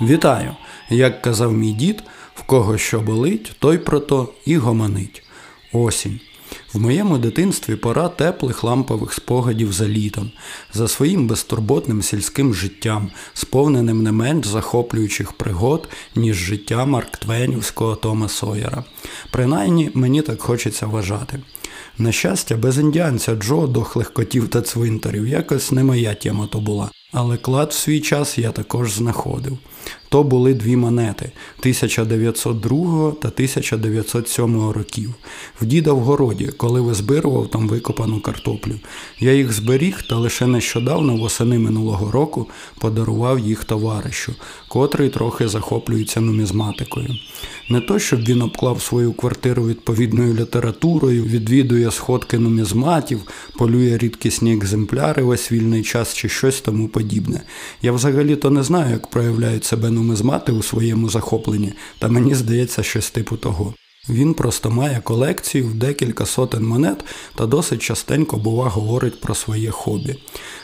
Вітаю! Як казав мій дід, в кого що болить, той про то і гомонить. Осінь. В моєму дитинстві пора теплих лампових спогадів за літом, за своїм безтурботним сільським життям, сповненим не менш захоплюючих пригод, ніж життя Марктвенівського Тома Сойера. Принаймні мені так хочеться вважати. На щастя, без індіанця Джо дохлих котів та цвинтарів якось не моя тема то була. Але клад в свій час я також знаходив. То були дві монети 1902 та 1907 років. В діда в городі, коли визбирував там викопану картоплю. Я їх зберіг та лише нещодавно, восени минулого року, подарував їх товаришу, котрий трохи захоплюється нумізматикою. Не то, щоб він обклав свою квартиру відповідною літературою, відвідує сходки нумізматів, полює рідкісні екземпляри весь вільний час чи щось тому подібне. Я взагалі-то не знаю, як проявляють себе нумизмати у своєму захопленні, та мені здається щось типу того. Він просто має колекцію в декілька сотень монет та досить частенько, бува, говорить про своє хобі.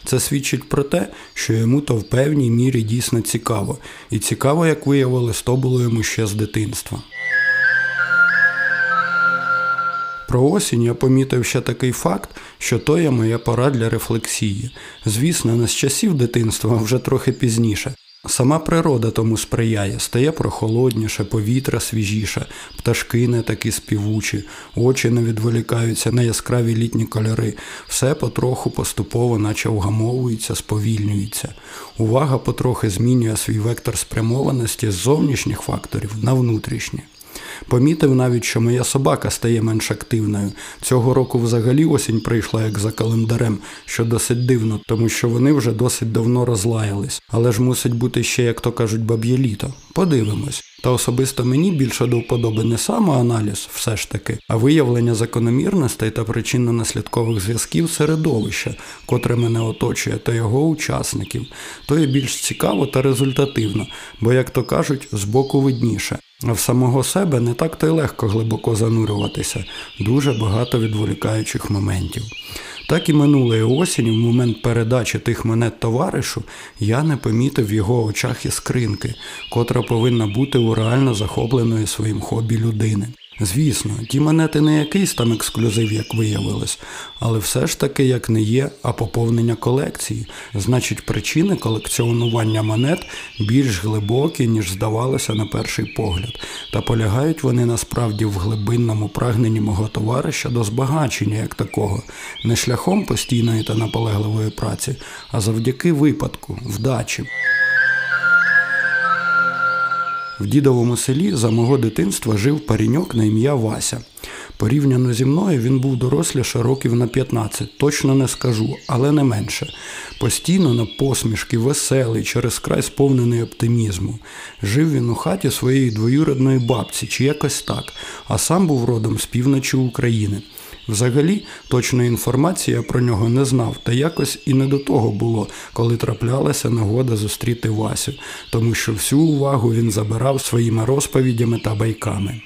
Це свідчить про те, що йому то в певній мірі дійсно цікаво, і цікаво, як виявилось, то було йому ще з дитинства. Про осінь я помітив ще такий факт, що то є моя пора для рефлексії. Звісно, не з часів дитинства, а вже трохи пізніше. Сама природа тому сприяє, стає прохолодніше, повітря свіжіше, пташки не такі співучі, очі не відволікаються на яскраві літні кольори, все потроху поступово, наче вгамовується, сповільнюється. Увага потрохи змінює свій вектор спрямованості з зовнішніх факторів на внутрішні. Помітив навіть, що моя собака стає менш активною. Цього року взагалі осінь прийшла як за календарем, що досить дивно, тому що вони вже досить давно розлаялись. Але ж мусить бути ще, як то кажуть, баб'є літо. Подивимось. Та особисто мені більше до вподоби не самоаналіз, все ж таки, а виявлення закономірностей та причинно-наслідкових зв'язків середовища, котре мене оточує, та його учасників. То є більш цікаво та результативно, бо, як то кажуть, збоку видніше. А в самого себе не так то й легко глибоко занурюватися, дуже багато відволікаючих моментів. Так і минулої осінь, в момент передачі тих монет товаришу, я не помітив в його очах іскринки, котра повинна бути у реально захопленої своїм хобі людини. Звісно, ті монети не якийсь там ексклюзив, як виявилось, але все ж таки як не є, а поповнення колекції. Значить, причини колекціонування монет більш глибокі, ніж здавалося на перший погляд, та полягають вони насправді в глибинному прагненні мого товариша до збагачення як такого, не шляхом постійної та наполегливої праці, а завдяки випадку, вдачі. В дідовому селі за мого дитинства жив паріньок на ім'я Вася. Порівняно зі мною він був доросліше років на 15, точно не скажу, але не менше. Постійно на посмішки, веселий, через край сповнений оптимізму. Жив він у хаті своєї двоюродної бабці, чи якось так, а сам був родом з півночі України. Взагалі, точної інформації я про нього не знав, та якось і не до того було, коли траплялася нагода зустріти Васю, тому що всю увагу він забирав своїми розповідями та байками.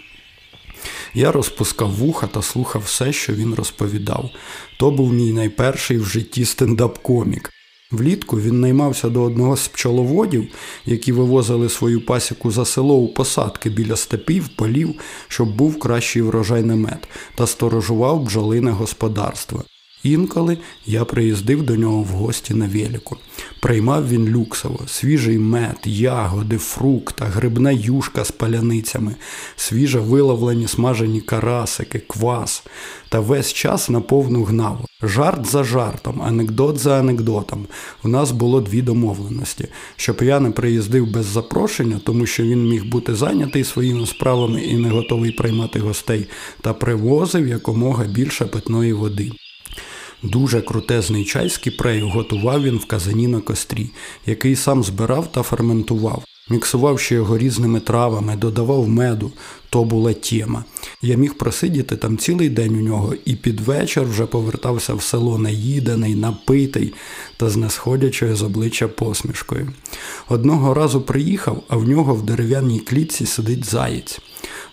Я розпускав вуха та слухав все, що він розповідав. То був мій найперший в житті стендап-комік. Влітку він наймався до одного з пчеловодів, які вивозили свою пасіку за село у посадки біля степів, полів, щоб був кращий врожай намет, та сторожував бджолине господарство. Інколи я приїздив до нього в гості на велику. Приймав він люксово, свіжий мед, ягоди, фрукта, грибна юшка з паляницями, свіжо виловлені смажені карасики, квас. Та весь час на повну гнав. Жарт за жартом, анекдот за анекдотом. У нас було дві домовленості, щоб я не приїздив без запрошення, тому що він міг бути зайнятий своїми справами і не готовий приймати гостей, та привозив якомога більше питної води. Дуже крутезний чай з кіпрею готував він в казані на кострі, який сам збирав та ферментував. Міксував ще його різними травами, додавав меду, то була тема. Я міг просидіти там цілий день у нього і під вечір вже повертався в село наїдений, напитий та з несходячою з обличчя посмішкою. Одного разу приїхав, а в нього в дерев'яній клітці сидить заєць.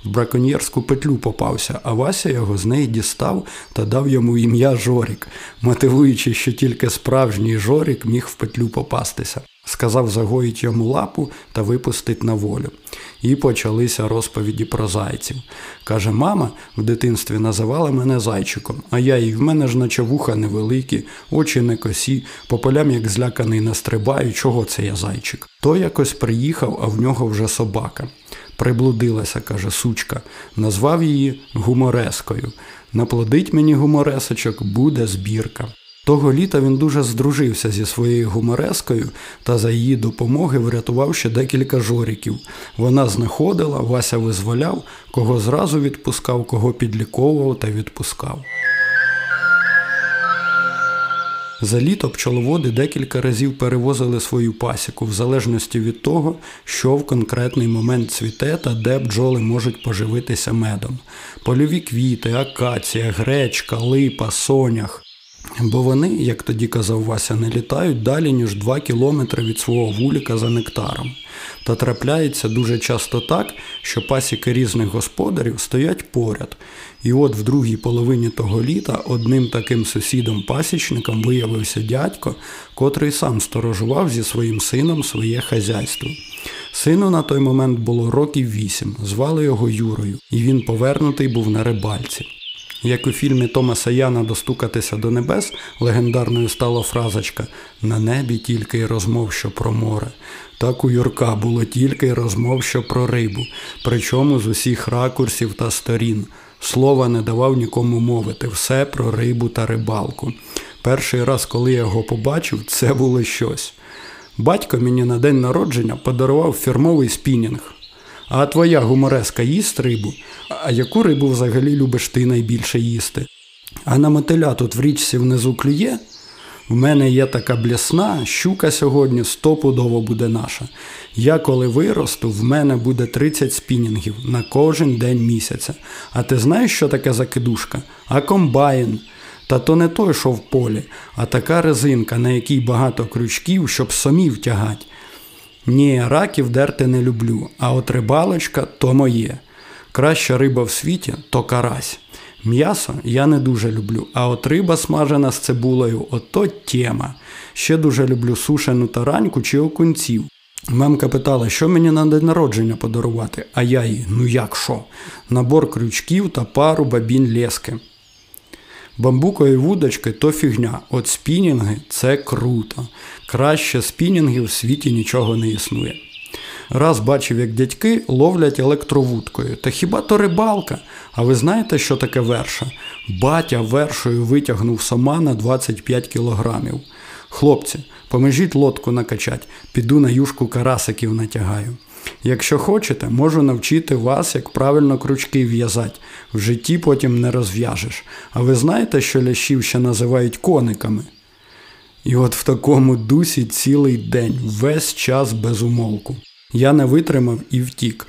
В браконьєрську петлю попався, а Вася його з неї дістав та дав йому ім'я Жорік, мотивуючи, що тільки справжній Жорік міг в петлю попастися. Сказав загоїть йому лапу та випустить на волю. І почалися розповіді про зайців. Каже, мама в дитинстві називала мене зайчиком, а я і в мене ж наче вуха невеликі, очі не косі, по полям, як зляканий, настрибаю, чого це я зайчик. То якось приїхав, а в нього вже собака. Приблудилася, каже, сучка, назвав її гуморескою. Наплодить мені гуморесочок, буде збірка. Того літа він дуже здружився зі своєю гуморескою та за її допомоги врятував ще декілька жоріків. Вона знаходила, Вася визволяв, кого зразу відпускав, кого підліковував та відпускав. За літо пчеловоди декілька разів перевозили свою пасіку в залежності від того, що в конкретний момент цвіте та де бджоли можуть поживитися медом. Польові квіти, акація, гречка, липа, сонях. Бо вони, як тоді казав Вася, не літають далі, ніж 2 кілометри від свого вуліка за нектаром. Та трапляється дуже часто так, що пасіки різних господарів стоять поряд. І от в другій половині того літа одним таким сусідом-пасічником виявився дядько, котрий сам сторожував зі своїм сином своє хазяйство. Сину на той момент було років вісім, звали його Юрою, і він повернутий був на рибальці. Як у фільмі Томаса Яна Достукатися до небес легендарною стала фразочка На небі тільки й розмов, що про море. Так у Юрка було тільки й розмов, що про рибу, причому з усіх ракурсів та сторін. Слова не давав нікому мовити, все про рибу та рибалку. Перший раз, коли я його побачив, це було щось. Батько мені на день народження подарував фірмовий спінінг. А твоя гумореска їсть рибу? А яку рибу взагалі любиш ти найбільше їсти? А на мотиля тут в річці внизу клює? В мене є така блісна, щука сьогодні стопудово буде наша. Я коли виросту, в мене буде 30 спінінгів на кожен день місяця. А ти знаєш, що таке закидушка? А комбайн. Та то не той, що в полі, а така резинка, на якій багато крючків, щоб сомів тягать. Ні, раків дерти не люблю, а от рибалочка то моє. Краща риба в світі то карась. М'ясо я не дуже люблю, а от риба смажена з цибулею ото тема. Ще дуже люблю сушену тараньку чи окунців. Мамка питала, що мені на день народження подарувати, а я їй, ну як що? Набор крючків та пару бабін лески. Бамбукові вудочки то фігня. От спінінги це круто. Краще спінінгів в світі нічого не існує. Раз бачив, як дядьки ловлять електровудкою. Та хіба то рибалка? А ви знаєте, що таке верша? Батя вершою витягнув сама на 25 кілограмів. Хлопці, поможіть лодку накачать, піду на юшку карасиків натягаю. Якщо хочете, можу навчити вас, як правильно крючки в'язати. В житті потім не розв'яжеш. А ви знаєте, що лящів ще називають кониками? І от в такому дусі цілий день, весь час без умолку. Я не витримав і втік.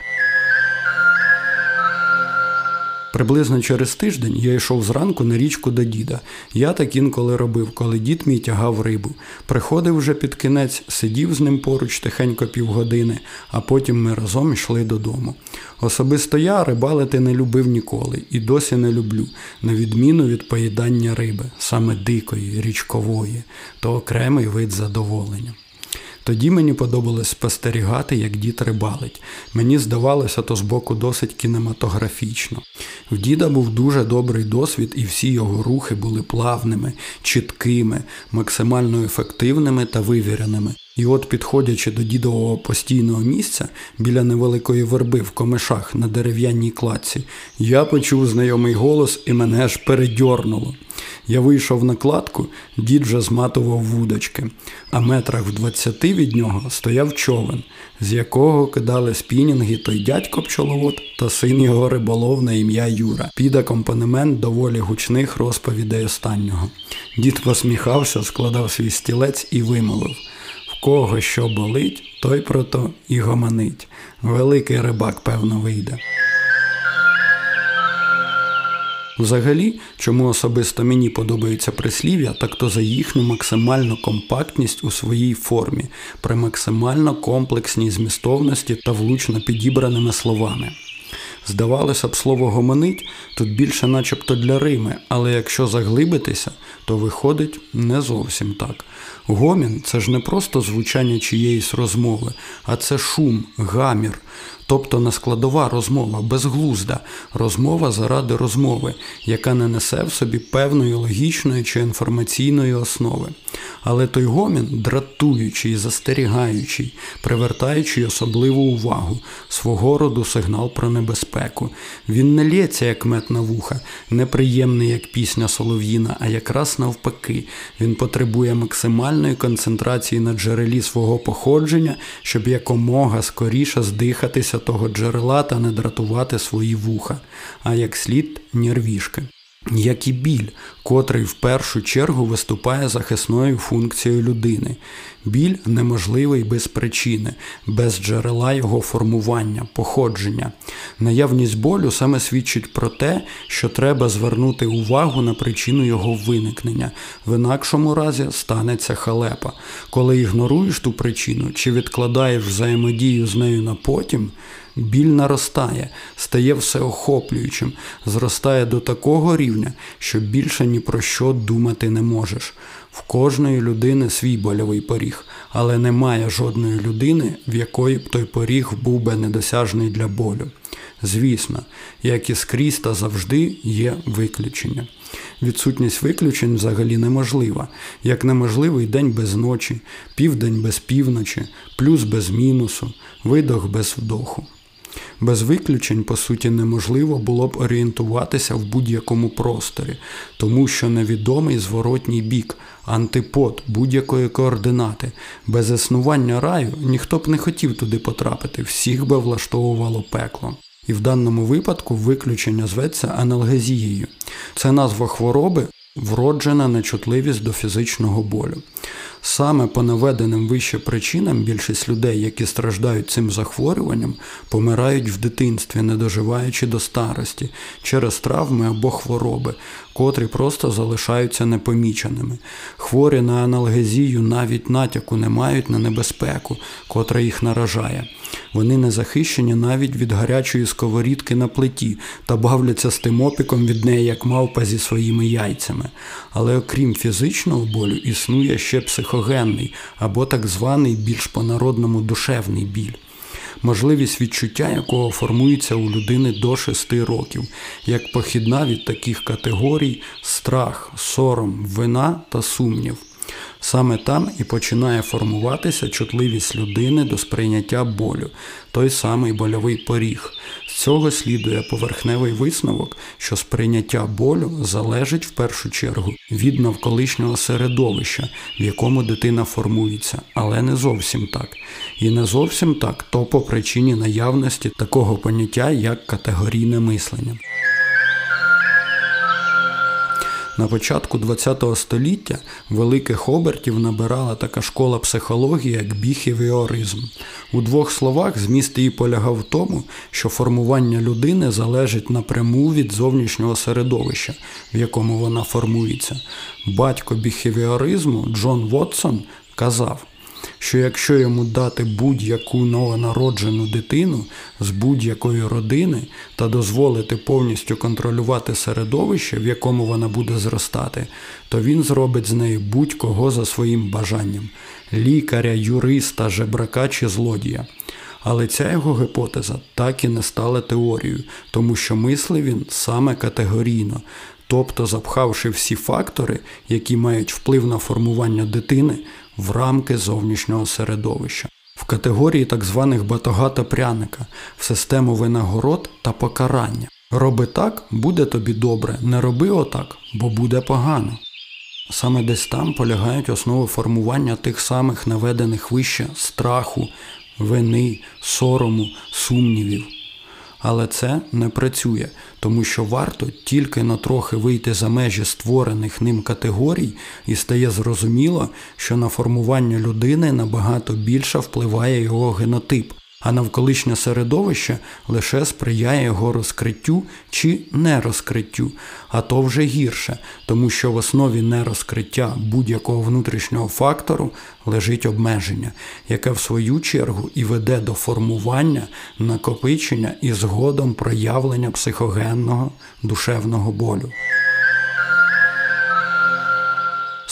Приблизно через тиждень я йшов зранку на річку до діда. Я так інколи робив, коли дід мій тягав рибу. Приходив вже під кінець, сидів з ним поруч тихенько півгодини, а потім ми разом йшли додому. Особисто я рибалити не любив ніколи і досі не люблю, на відміну від поїдання риби, саме дикої, річкової, то окремий вид задоволення. Тоді мені подобалось спостерігати, як дід рибалить. Мені здавалося то збоку досить кінематографічно. В діда був дуже добрий досвід, і всі його рухи були плавними, чіткими, максимально ефективними та вивіреними. І от, підходячи до дідового постійного місця біля невеликої верби в комишах на дерев'яній кладці, я почув знайомий голос і мене ж передьорнуло. Я вийшов на кладку, дід вже зматував вудочки, а метрах в двадцяти від нього стояв човен, з якого кидали спінінги той дядько пчоловод та син його риболов на ім'я Юра, під акомпанемент доволі гучних розповідей останнього. Дід посміхався, складав свій стілець і вимовив кого що болить, той про то і гомонить. Великий рибак, певно, вийде. Взагалі, чому особисто мені подобаються прислів'я, так то за їхню максимальну компактність у своїй формі, при максимально комплексній змістовності та влучно підібраними словами. Здавалося б, слово гомонить тут більше начебто для Рими, але якщо заглибитися, то виходить не зовсім так. Гомін це ж не просто звучання чиєїсь розмови, а це шум, гамір, тобто не складова розмова, безглузда, розмова заради розмови, яка не несе в собі певної логічної чи інформаційної основи. Але той гомін, дратуючий, застерігаючий, привертаючий особливу увагу, свого роду сигнал про небезпеку. Він не лється, як мед на вуха, неприємний, як пісня солов'їна, а якраз навпаки. Він потребує максимальної концентрації на джерелі свого походження, щоб якомога скоріше здихатися того джерела та не дратувати свої вуха, а як слід нервішки як і біль, котрий в першу чергу виступає захисною функцією людини. Біль неможливий без причини, без джерела його формування, походження. Наявність болю саме свідчить про те, що треба звернути увагу на причину його виникнення. В інакшому разі станеться халепа. Коли ігноруєш ту причину чи відкладаєш взаємодію з нею на потім. Біль наростає, стає всеохоплюючим, зростає до такого рівня, що більше ні про що думати не можеш. В кожної людини свій больовий поріг, але немає жодної людини, в якої б той поріг був би недосяжний для болю. Звісно, як і скрізь та завжди є виключення. Відсутність виключень взагалі неможлива, як неможливий день без ночі, південь без півночі, плюс без мінусу, видох без вдоху. Без виключень, по суті, неможливо було б орієнтуватися в будь-якому просторі, тому що невідомий зворотній бік, антипод будь-якої координати. Без існування раю ніхто б не хотів туди потрапити, всіх би влаштовувало пекло. І в даному випадку виключення зветься аналгезією. Це назва хвороби, вроджена нечутливість до фізичного болю. Саме по наведеним вище причинам більшість людей, які страждають цим захворюванням, помирають в дитинстві, не доживаючи до старості, через травми або хвороби, котрі просто залишаються непоміченими. Хворі на аналгезію навіть натяку не мають на небезпеку, котра їх наражає. Вони не захищені навіть від гарячої сковорідки на плиті та бавляться з тим опіком від неї, як мавпа зі своїми яйцями. Але окрім фізичного болю, існує ще психогенний або так званий більш по-народному душевний біль. Можливість відчуття якого формується у людини до 6 років, як похідна від таких категорій страх, сором, вина та сумнів. Саме там і починає формуватися чутливість людини до сприйняття болю, той самий больовий поріг. Цього слідує поверхневий висновок, що сприйняття болю залежить в першу чергу від навколишнього середовища, в якому дитина формується, але не зовсім так. І не зовсім так, то по причині наявності такого поняття, як категорійне мислення. На початку ХХ століття великих обертів набирала така школа психології, як біхевіоризм. У двох словах зміст її полягав в тому, що формування людини залежить напряму від зовнішнього середовища, в якому вона формується. Батько біхевіоризму Джон Вотсон казав що якщо йому дати будь-яку новонароджену дитину з будь-якої родини та дозволити повністю контролювати середовище, в якому вона буде зростати, то він зробить з нею будь-кого за своїм бажанням лікаря, юриста, жебрака чи злодія. Але ця його гіпотеза так і не стала теорією, тому що мислив він саме категорійно, тобто запхавши всі фактори, які мають вплив на формування дитини, в рамки зовнішнього середовища, в категорії так званих батога пряника, в систему винагород та покарання. Роби так, буде тобі добре, не роби отак, бо буде погано. Саме десь там полягають основи формування тих самих наведених вище страху, вини, сорому, сумнівів. Але це не працює, тому що варто тільки на трохи вийти за межі створених ним категорій, і стає зрозуміло, що на формування людини набагато більше впливає його генотип, а навколишнє середовище лише сприяє його розкриттю чи нерозкриттю, а то вже гірше, тому що в основі нерозкриття будь-якого внутрішнього фактору лежить обмеження, яке в свою чергу і веде до формування, накопичення і згодом проявлення психогенного душевного болю.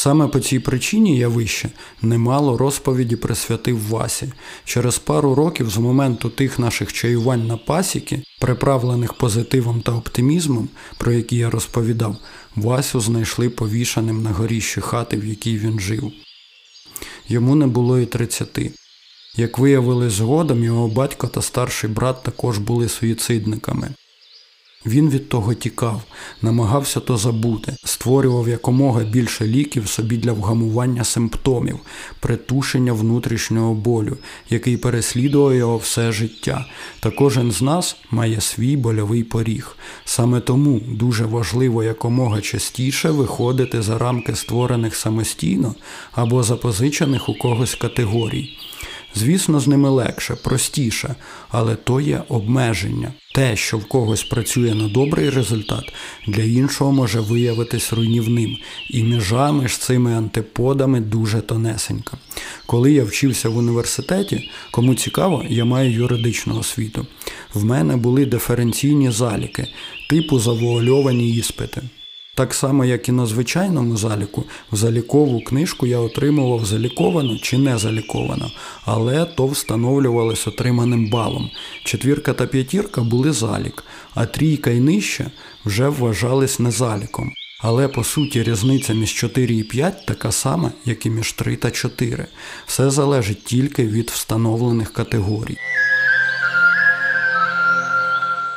Саме по цій причині я вище немало розповіді присвятив Васі. Через пару років з моменту тих наших чаювань на пасіки, приправлених позитивом та оптимізмом, про які я розповідав, Васю знайшли повішаним на горіщі хати, в якій він жив. Йому не було і тридцяти. Як виявилось згодом, його батько та старший брат також були суїцидниками. Він від того тікав, намагався то забути, створював якомога більше ліків собі для вгамування симптомів, притушення внутрішнього болю, який переслідував його все життя. Та кожен з нас має свій больовий поріг. Саме тому дуже важливо якомога частіше виходити за рамки створених самостійно або запозичених у когось категорій. Звісно, з ними легше, простіше, але то є обмеження. Те, що в когось працює на добрий результат, для іншого може виявитись руйнівним, і межа між цими антиподами дуже тонесенька. Коли я вчився в університеті, кому цікаво, я маю юридичну освіту. В мене були диференційні заліки, типу завуальовані іспити. Так само, як і на звичайному заліку, в залікову книжку я отримував заліковано чи не заліковано, але то встановлювалось отриманим балом. Четвірка та п'ятірка були залік, а трійка і нижче вже вважались не заліком. Але по суті різниця між 4 і 5 така сама, як і між 3 та 4. Все залежить тільки від встановлених категорій.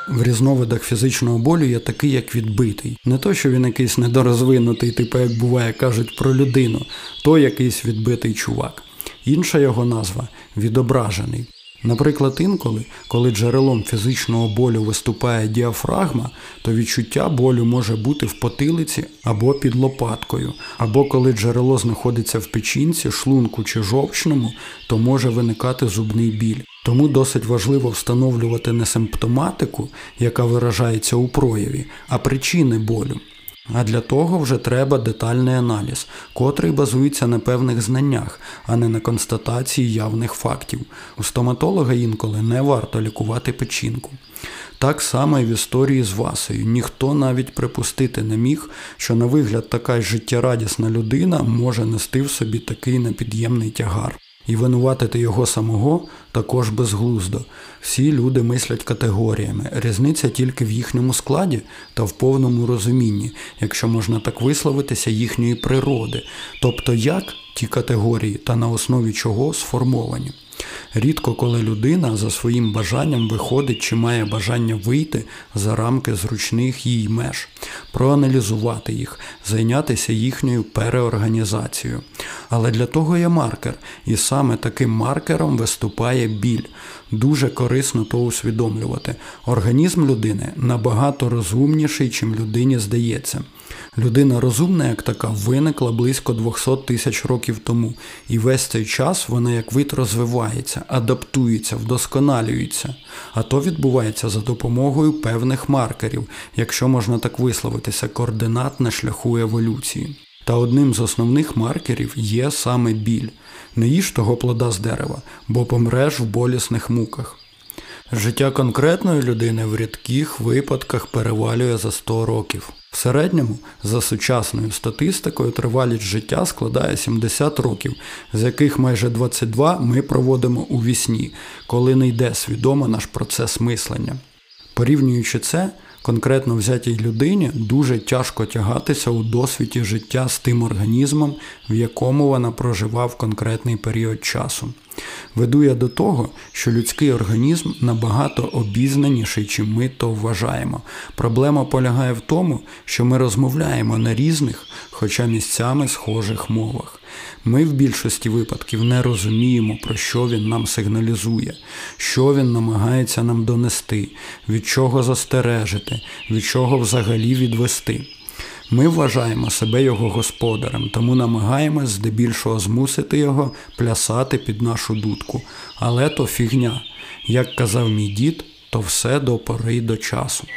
В різновидах фізичного болю є такий, як відбитий. Не то, що він якийсь недорозвинутий, типу як буває, кажуть про людину, то якийсь відбитий чувак. Інша його назва відображений. Наприклад, інколи, коли джерелом фізичного болю виступає діафрагма, то відчуття болю може бути в потилиці або під лопаткою, або коли джерело знаходиться в печінці, шлунку чи жовчному, то може виникати зубний біль. Тому досить важливо встановлювати не симптоматику, яка виражається у прояві, а причини болю. А для того вже треба детальний аналіз, котрий базується на певних знаннях, а не на констатації явних фактів. У стоматолога інколи не варто лікувати печінку. Так само і в історії з Васею. Ніхто навіть припустити не міг, що на вигляд така життєрадісна людина може нести в собі такий непід'ємний тягар. І винуватити його самого також безглуздо. Всі люди мислять категоріями. Різниця тільки в їхньому складі та в повному розумінні, якщо можна так висловитися, їхньої природи, тобто як ті категорії та на основі чого сформовані. Рідко коли людина за своїм бажанням виходить чи має бажання вийти за рамки зручних їй меж, проаналізувати їх, зайнятися їхньою переорганізацією. Але для того є маркер, і саме таким маркером виступає біль. Дуже корисно то усвідомлювати. Організм людини набагато розумніший, чим людині здається. Людина розумна, як така, виникла близько 200 тисяч років тому, і весь цей час вона як вид розвивається, адаптується, вдосконалюється. А то відбувається за допомогою певних маркерів, якщо можна так висловитися, координат на шляху еволюції. Та одним з основних маркерів є саме біль. Не їж того плода з дерева, бо помреш в болісних муках. Життя конкретної людини в рідких випадках перевалює за 100 років. В середньому, за сучасною статистикою, тривалість життя складає 70 років, з яких майже 22 ми проводимо у вісні, коли не йде свідомо наш процес мислення. Порівнюючи це, конкретно взятій людині дуже тяжко тягатися у досвіді життя з тим організмом, в якому вона проживав конкретний період часу. Веду я до того, що людський організм набагато обізнаніший, чим ми то вважаємо. Проблема полягає в тому, що ми розмовляємо на різних, хоча місцями схожих мовах. Ми в більшості випадків не розуміємо, про що він нам сигналізує, що він намагається нам донести, від чого застережити, від чого взагалі відвести. Ми вважаємо себе його господарем, тому намагаємось здебільшого змусити його плясати під нашу дудку. Але то фігня. Як казав мій дід, то все до пори до часу.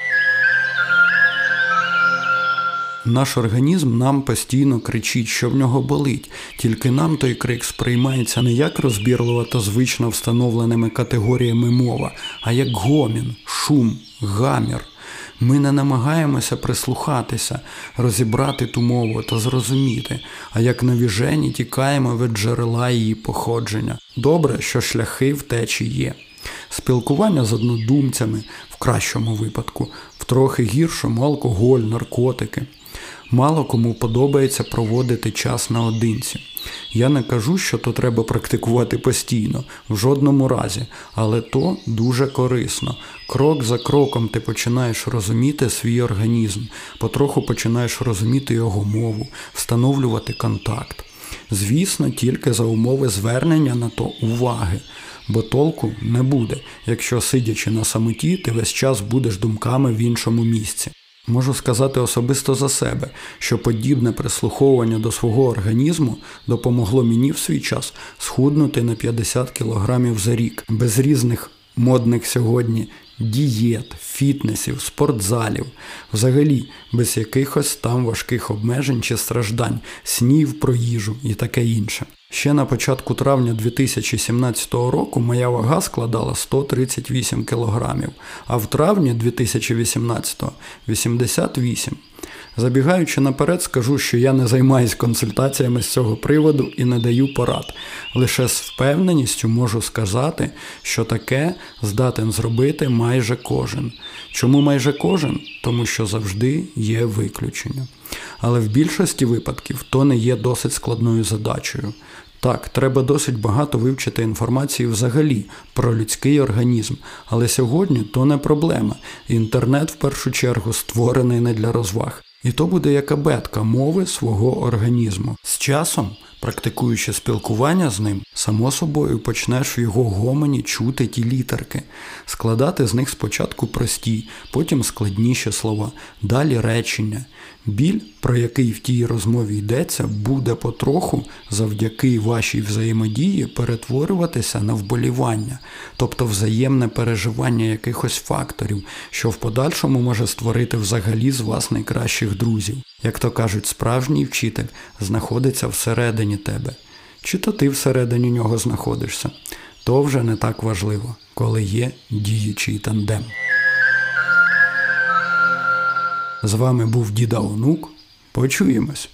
Наш організм нам постійно кричить, що в нього болить, тільки нам той крик сприймається не як розбірлива та звично встановленими категоріями мова, а як гомін, шум, гамір. Ми не намагаємося прислухатися, розібрати ту мову та зрозуміти, а як навіжені тікаємо від джерела її походження. Добре, що шляхи втечі є. Спілкування з однодумцями в кращому випадку, в трохи гіршому алкоголь, наркотики. Мало кому подобається проводити час наодинці. Я не кажу, що то треба практикувати постійно, в жодному разі, але то дуже корисно. Крок за кроком ти починаєш розуміти свій організм, потроху починаєш розуміти його мову, встановлювати контакт. Звісно, тільки за умови звернення на то уваги, бо толку не буде, якщо сидячи на самоті, ти весь час будеш думками в іншому місці. Можу сказати особисто за себе, що подібне прислуховування до свого організму допомогло мені в свій час схуднути на 50 кілограмів за рік, без різних модних сьогодні дієт, фітнесів, спортзалів, взагалі без якихось там важких обмежень чи страждань, снів про їжу і таке інше. Ще на початку травня 2017 року моя вага складала 138 кг, а в травні 2018 88 Забігаючи наперед, скажу, що я не займаюся консультаціями з цього приводу і не даю порад. Лише з впевненістю можу сказати, що таке здатен зробити майже кожен. Чому майже кожен? Тому що завжди є виключення. Але в більшості випадків то не є досить складною задачею. Так, треба досить багато вивчити інформації взагалі про людський організм, але сьогодні то не проблема. Інтернет в першу чергу створений не для розваг. І то буде як абетка мови свого організму. З часом, практикуючи спілкування з ним, само собою почнеш в його гомоні чути ті літерки, складати з них спочатку прості, потім складніші слова, далі речення. Біль, про який в тій розмові йдеться, буде потроху завдяки вашій взаємодії перетворюватися на вболівання, тобто взаємне переживання якихось факторів, що в подальшому може створити взагалі з вас найкращих друзів. Як то кажуть, справжній вчитель знаходиться всередині тебе. Чи то ти всередині нього знаходишся, то вже не так важливо, коли є діючий тандем. З вами був Діда Онук. Почуємось!